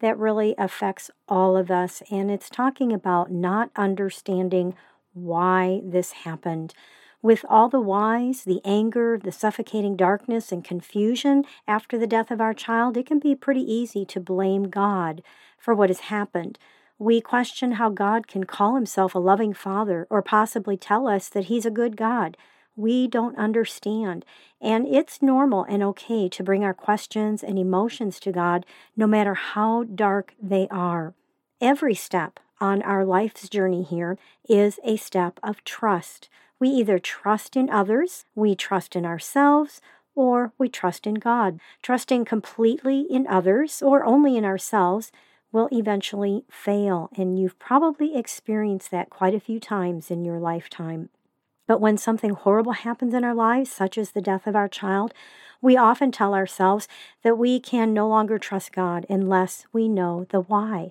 that really affects all of us, and it's talking about not understanding why this happened. With all the whys, the anger, the suffocating darkness, and confusion after the death of our child, it can be pretty easy to blame God for what has happened. We question how God can call himself a loving father or possibly tell us that he's a good God. We don't understand. And it's normal and okay to bring our questions and emotions to God, no matter how dark they are. Every step on our life's journey here is a step of trust. We either trust in others, we trust in ourselves, or we trust in God. Trusting completely in others or only in ourselves will eventually fail, and you've probably experienced that quite a few times in your lifetime. But when something horrible happens in our lives, such as the death of our child, we often tell ourselves that we can no longer trust God unless we know the why.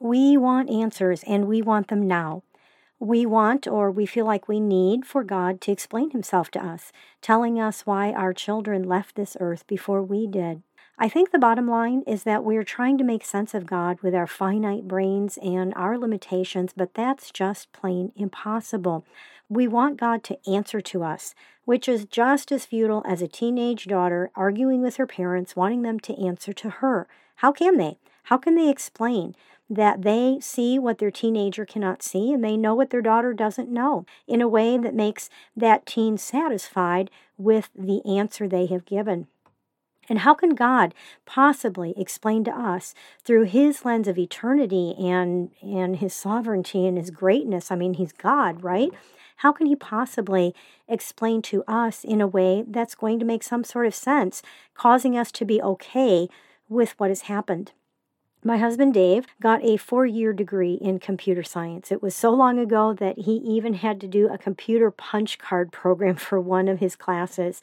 We want answers and we want them now. We want or we feel like we need for God to explain Himself to us, telling us why our children left this earth before we did. I think the bottom line is that we're trying to make sense of God with our finite brains and our limitations, but that's just plain impossible. We want God to answer to us, which is just as futile as a teenage daughter arguing with her parents, wanting them to answer to her. How can they? How can they explain that they see what their teenager cannot see and they know what their daughter doesn't know in a way that makes that teen satisfied with the answer they have given? And how can God possibly explain to us through his lens of eternity and and his sovereignty and his greatness? I mean, he's God, right? How can he possibly explain to us in a way that's going to make some sort of sense, causing us to be okay with what has happened? My husband Dave got a four year degree in computer science. It was so long ago that he even had to do a computer punch card program for one of his classes.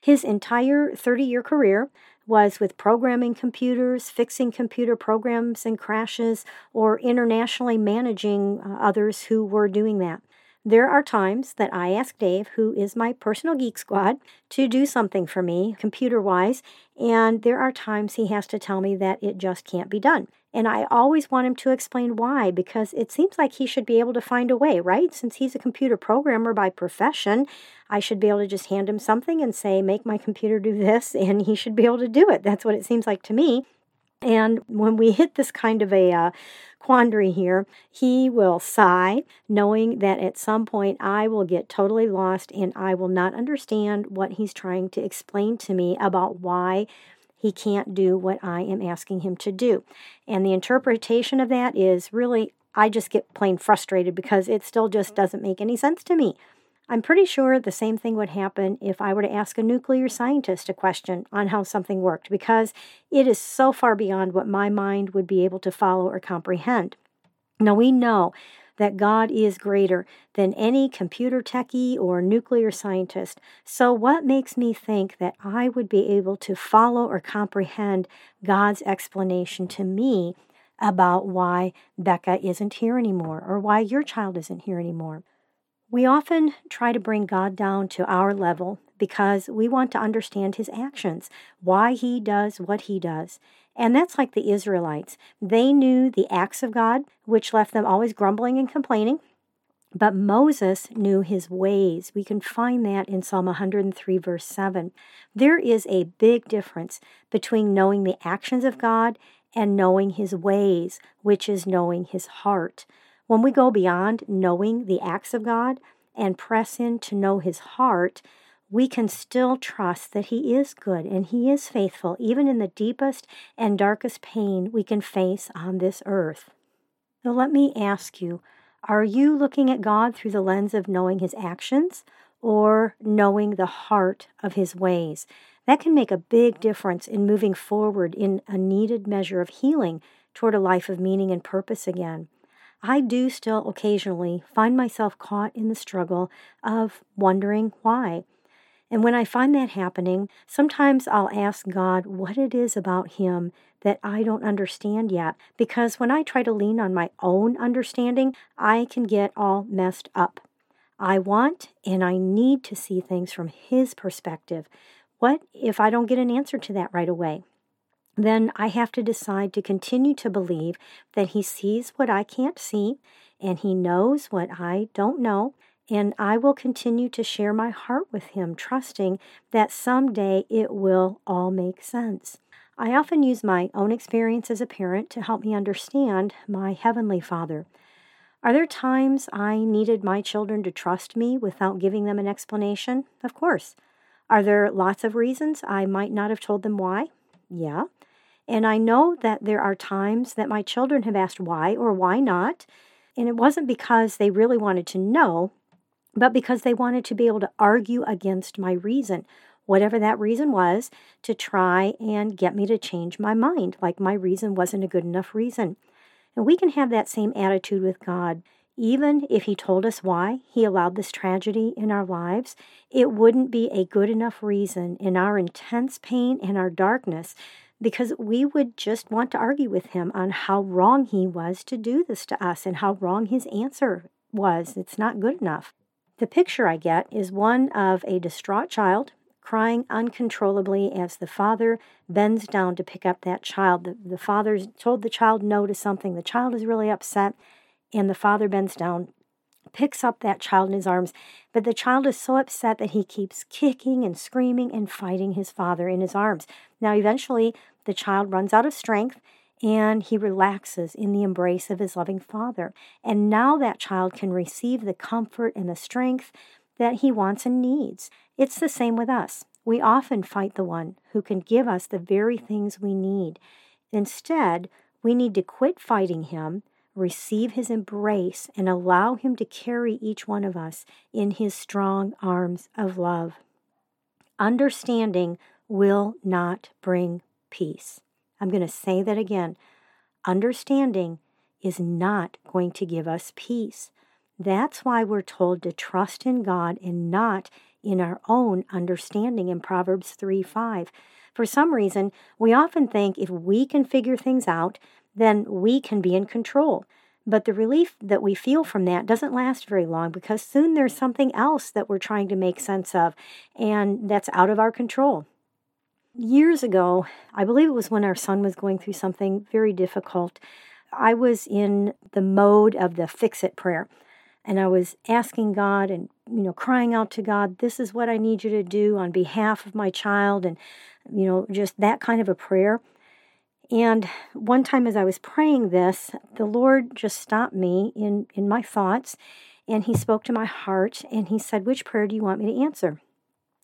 His entire 30 year career was with programming computers, fixing computer programs and crashes, or internationally managing uh, others who were doing that. There are times that I ask Dave, who is my personal geek squad, to do something for me computer wise, and there are times he has to tell me that it just can't be done. And I always want him to explain why because it seems like he should be able to find a way, right? Since he's a computer programmer by profession, I should be able to just hand him something and say, make my computer do this, and he should be able to do it. That's what it seems like to me. And when we hit this kind of a uh, quandary here, he will sigh, knowing that at some point I will get totally lost and I will not understand what he's trying to explain to me about why he can't do what I am asking him to do. And the interpretation of that is really, I just get plain frustrated because it still just doesn't make any sense to me. I'm pretty sure the same thing would happen if I were to ask a nuclear scientist a question on how something worked, because it is so far beyond what my mind would be able to follow or comprehend. Now, we know that God is greater than any computer techie or nuclear scientist. So, what makes me think that I would be able to follow or comprehend God's explanation to me about why Becca isn't here anymore or why your child isn't here anymore? We often try to bring God down to our level because we want to understand his actions, why he does what he does. And that's like the Israelites. They knew the acts of God, which left them always grumbling and complaining. But Moses knew his ways. We can find that in Psalm 103, verse 7. There is a big difference between knowing the actions of God and knowing his ways, which is knowing his heart. When we go beyond knowing the acts of God and press in to know His heart, we can still trust that He is good and He is faithful, even in the deepest and darkest pain we can face on this earth. So let me ask you are you looking at God through the lens of knowing His actions or knowing the heart of His ways? that can make a big difference in moving forward in a needed measure of healing toward a life of meaning and purpose again. I do still occasionally find myself caught in the struggle of wondering why. And when I find that happening, sometimes I'll ask God what it is about Him that I don't understand yet. Because when I try to lean on my own understanding, I can get all messed up. I want and I need to see things from His perspective. What if I don't get an answer to that right away? Then I have to decide to continue to believe that He sees what I can't see and He knows what I don't know and I will continue to share my heart with Him, trusting that someday it will all make sense. I often use my own experience as a parent to help me understand my Heavenly Father. Are there times I needed my children to trust me without giving them an explanation? Of course. Are there lots of reasons I might not have told them why? Yeah. And I know that there are times that my children have asked why or why not. And it wasn't because they really wanted to know, but because they wanted to be able to argue against my reason, whatever that reason was, to try and get me to change my mind, like my reason wasn't a good enough reason. And we can have that same attitude with God. Even if He told us why He allowed this tragedy in our lives, it wouldn't be a good enough reason in our intense pain and our darkness because we would just want to argue with Him on how wrong He was to do this to us and how wrong His answer was. It's not good enough. The picture I get is one of a distraught child crying uncontrollably as the father bends down to pick up that child. The, the father's told the child no to something. The child is really upset, and the father bends down, picks up that child in his arms. But the child is so upset that he keeps kicking and screaming and fighting his father in his arms. Now, eventually, the child runs out of strength and he relaxes in the embrace of his loving father. And now that child can receive the comfort and the strength that he wants and needs. It's the same with us. We often fight the one who can give us the very things we need. Instead, we need to quit fighting him, receive his embrace, and allow him to carry each one of us in his strong arms of love. Understanding will not bring peace. I'm going to say that again. Understanding is not going to give us peace. That's why we're told to trust in God and not in our own understanding in Proverbs 3 5. For some reason, we often think if we can figure things out, then we can be in control. But the relief that we feel from that doesn't last very long because soon there's something else that we're trying to make sense of, and that's out of our control years ago, I believe it was when our son was going through something very difficult, I was in the mode of the fix it prayer. And I was asking God and, you know, crying out to God, this is what I need you to do on behalf of my child, and, you know, just that kind of a prayer. And one time as I was praying this, the Lord just stopped me in, in my thoughts and he spoke to my heart and he said, Which prayer do you want me to answer?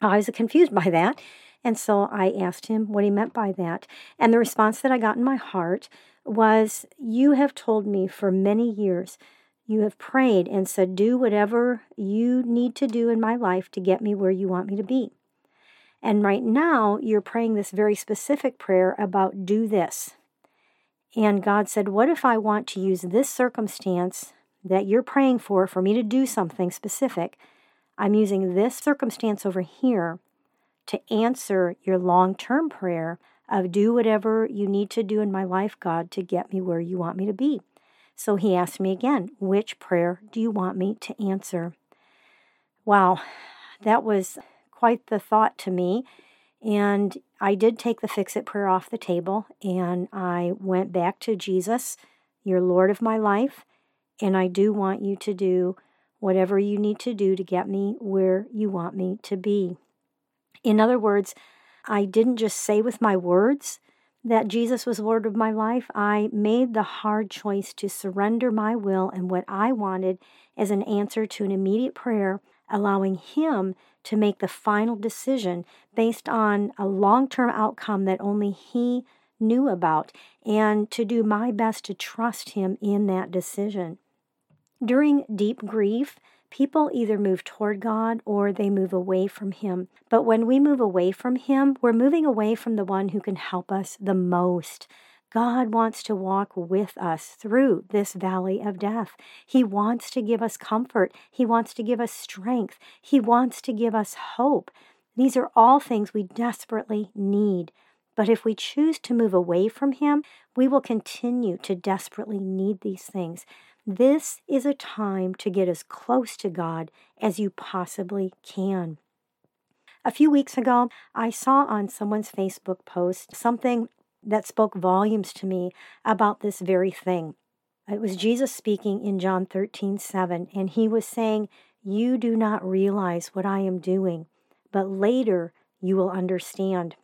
I was confused by that and so I asked him what he meant by that. And the response that I got in my heart was, You have told me for many years, you have prayed and said, Do whatever you need to do in my life to get me where you want me to be. And right now, you're praying this very specific prayer about do this. And God said, What if I want to use this circumstance that you're praying for, for me to do something specific? I'm using this circumstance over here to answer your long term prayer of do whatever you need to do in my life, God, to get me where you want me to be. So he asked me again, which prayer do you want me to answer? Wow, that was quite the thought to me. And I did take the fix it prayer off the table and I went back to Jesus, your Lord of my life. And I do want you to do whatever you need to do to get me where you want me to be. In other words, I didn't just say with my words that Jesus was Lord of my life. I made the hard choice to surrender my will and what I wanted as an answer to an immediate prayer, allowing Him to make the final decision based on a long term outcome that only He knew about, and to do my best to trust Him in that decision. During deep grief, people either move toward God or they move away from Him. But when we move away from Him, we're moving away from the one who can help us the most. God wants to walk with us through this valley of death. He wants to give us comfort. He wants to give us strength. He wants to give us hope. These are all things we desperately need. But if we choose to move away from Him, we will continue to desperately need these things. This is a time to get as close to God as you possibly can. A few weeks ago, I saw on someone's Facebook post something that spoke volumes to me about this very thing. It was Jesus speaking in John 13, 7, and he was saying, You do not realize what I am doing, but later you will understand.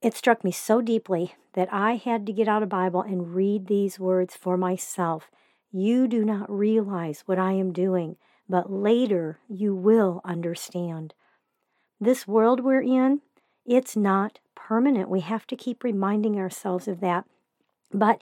It struck me so deeply that I had to get out a Bible and read these words for myself you do not realize what I am doing, but later you will understand. This world we're in, it's not permanent. We have to keep reminding ourselves of that. But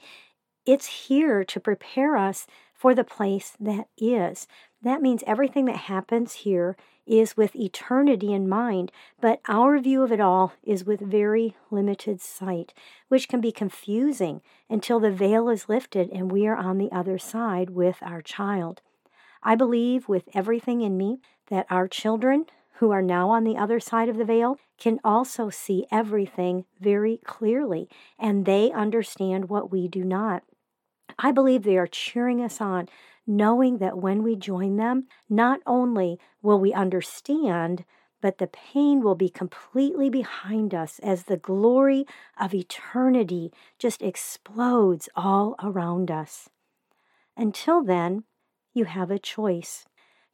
it's here to prepare us for the place that is. That means everything that happens here is with eternity in mind, but our view of it all is with very limited sight, which can be confusing until the veil is lifted and we are on the other side with our child. I believe with everything in me that our children, who are now on the other side of the veil, can also see everything very clearly, and they understand what we do not. I believe they are cheering us on knowing that when we join them, not only will we understand, but the pain will be completely behind us as the glory of eternity just explodes all around us. Until then, you have a choice.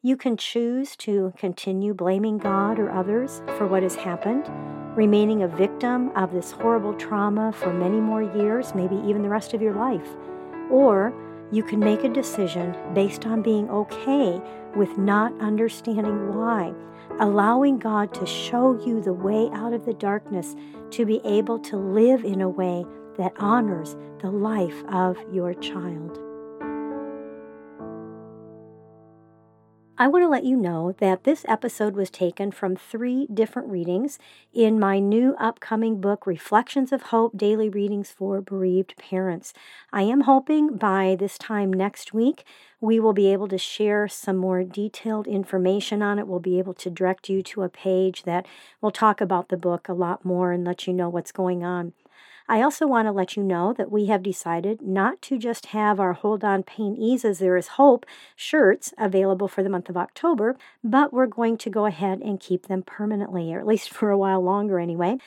You can choose to continue blaming God or others for what has happened, remaining a victim of this horrible trauma for many more years, maybe even the rest of your life. Or you can make a decision based on being okay with not understanding why, allowing God to show you the way out of the darkness to be able to live in a way that honors the life of your child. I want to let you know that this episode was taken from three different readings in my new upcoming book, Reflections of Hope Daily Readings for Bereaved Parents. I am hoping by this time next week we will be able to share some more detailed information on it. We'll be able to direct you to a page that will talk about the book a lot more and let you know what's going on. I also want to let you know that we have decided not to just have our Hold On Pain Eases There Is Hope shirts available for the month of October, but we're going to go ahead and keep them permanently, or at least for a while longer anyway.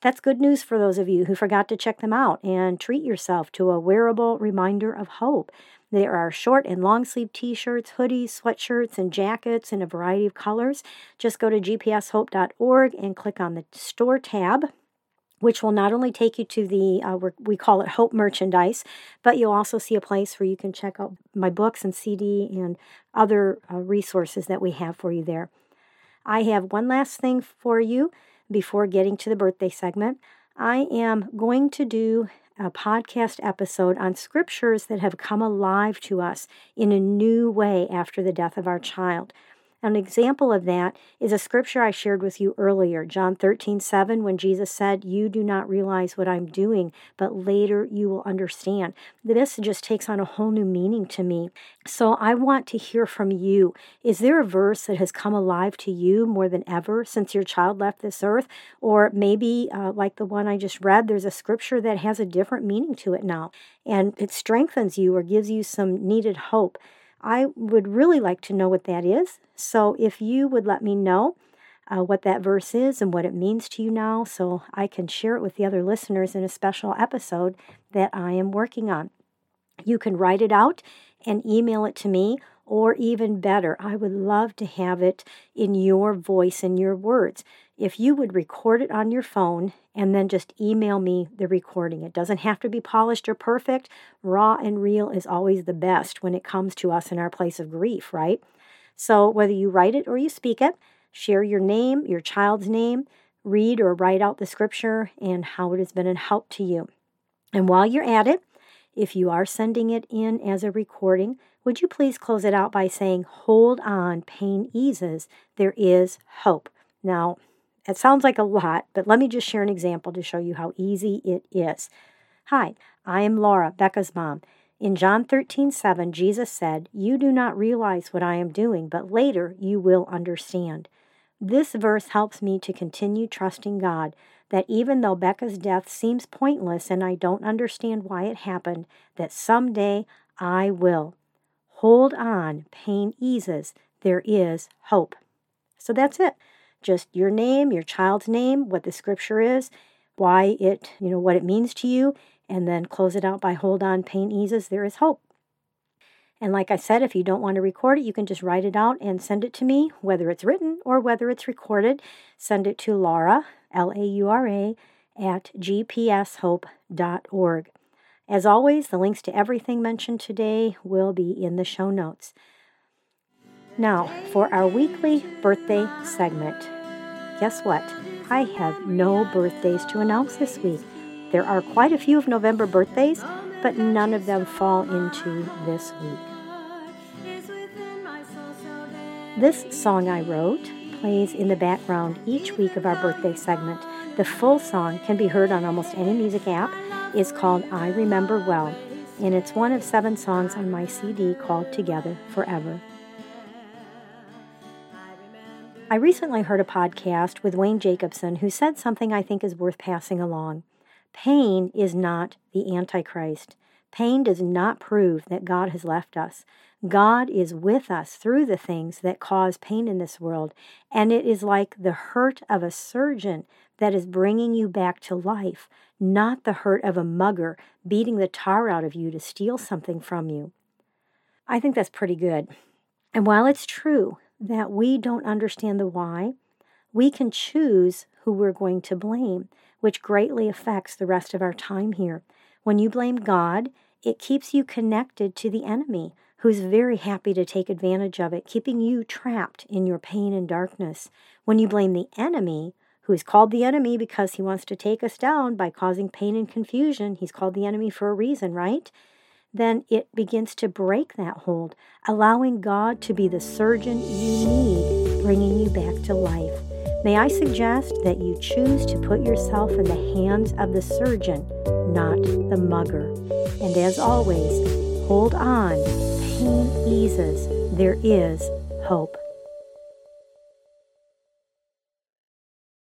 That's good news for those of you who forgot to check them out and treat yourself to a wearable reminder of hope. There are short and long sleeve t shirts, hoodies, sweatshirts, and jackets in a variety of colors. Just go to gpshope.org and click on the store tab which will not only take you to the, uh, we call it Hope Merchandise, but you'll also see a place where you can check out my books and CD and other uh, resources that we have for you there. I have one last thing for you before getting to the birthday segment. I am going to do a podcast episode on scriptures that have come alive to us in a new way after the death of our child. An example of that is a scripture I shared with you earlier, John 13, 7, when Jesus said, You do not realize what I'm doing, but later you will understand. This just takes on a whole new meaning to me. So I want to hear from you. Is there a verse that has come alive to you more than ever since your child left this earth? Or maybe, uh, like the one I just read, there's a scripture that has a different meaning to it now, and it strengthens you or gives you some needed hope. I would really like to know what that is. So if you would let me know uh, what that verse is and what it means to you now, so I can share it with the other listeners in a special episode that I am working on. You can write it out and email it to me, or even better, I would love to have it in your voice and your words. If you would record it on your phone and then just email me the recording. It doesn't have to be polished or perfect. Raw and real is always the best when it comes to us in our place of grief, right? So whether you write it or you speak it, share your name, your child's name, read or write out the scripture and how it has been a help to you. And while you're at it, If you are sending it in as a recording, would you please close it out by saying, Hold on, pain eases, there is hope. Now, it sounds like a lot, but let me just share an example to show you how easy it is. Hi, I am Laura, Becca's mom. In John 13, 7, Jesus said, You do not realize what I am doing, but later you will understand. This verse helps me to continue trusting God that even though Becca's death seems pointless and I don't understand why it happened, that someday I will. Hold on, pain eases, there is hope. So that's it. Just your name, your child's name, what the scripture is, why it, you know, what it means to you, and then close it out by hold on, pain eases, there is hope. And like I said, if you don't want to record it, you can just write it out and send it to me, whether it's written or whether it's recorded. Send it to Laura, L A U R A, at gpshope.org. As always, the links to everything mentioned today will be in the show notes. Now, for our weekly birthday segment. Guess what? I have no birthdays to announce this week. There are quite a few of November birthdays, but none of them fall into this week. This song I wrote plays in the background each week of our birthday segment. The full song can be heard on almost any music app. It's called I Remember Well, and it's one of seven songs on my CD called Together Forever. I recently heard a podcast with Wayne Jacobsen who said something I think is worth passing along. Pain is not the Antichrist. Pain does not prove that God has left us. God is with us through the things that cause pain in this world, and it is like the hurt of a surgeon that is bringing you back to life, not the hurt of a mugger beating the tar out of you to steal something from you. I think that's pretty good. And while it's true that we don't understand the why, we can choose who we're going to blame, which greatly affects the rest of our time here. When you blame God, it keeps you connected to the enemy, who's very happy to take advantage of it, keeping you trapped in your pain and darkness. When you blame the enemy, who is called the enemy because he wants to take us down by causing pain and confusion, he's called the enemy for a reason, right? Then it begins to break that hold, allowing God to be the surgeon you need, bringing you back to life. May I suggest that you choose to put yourself in the hands of the surgeon, not the mugger. And as always, hold on. Pain eases. There is hope.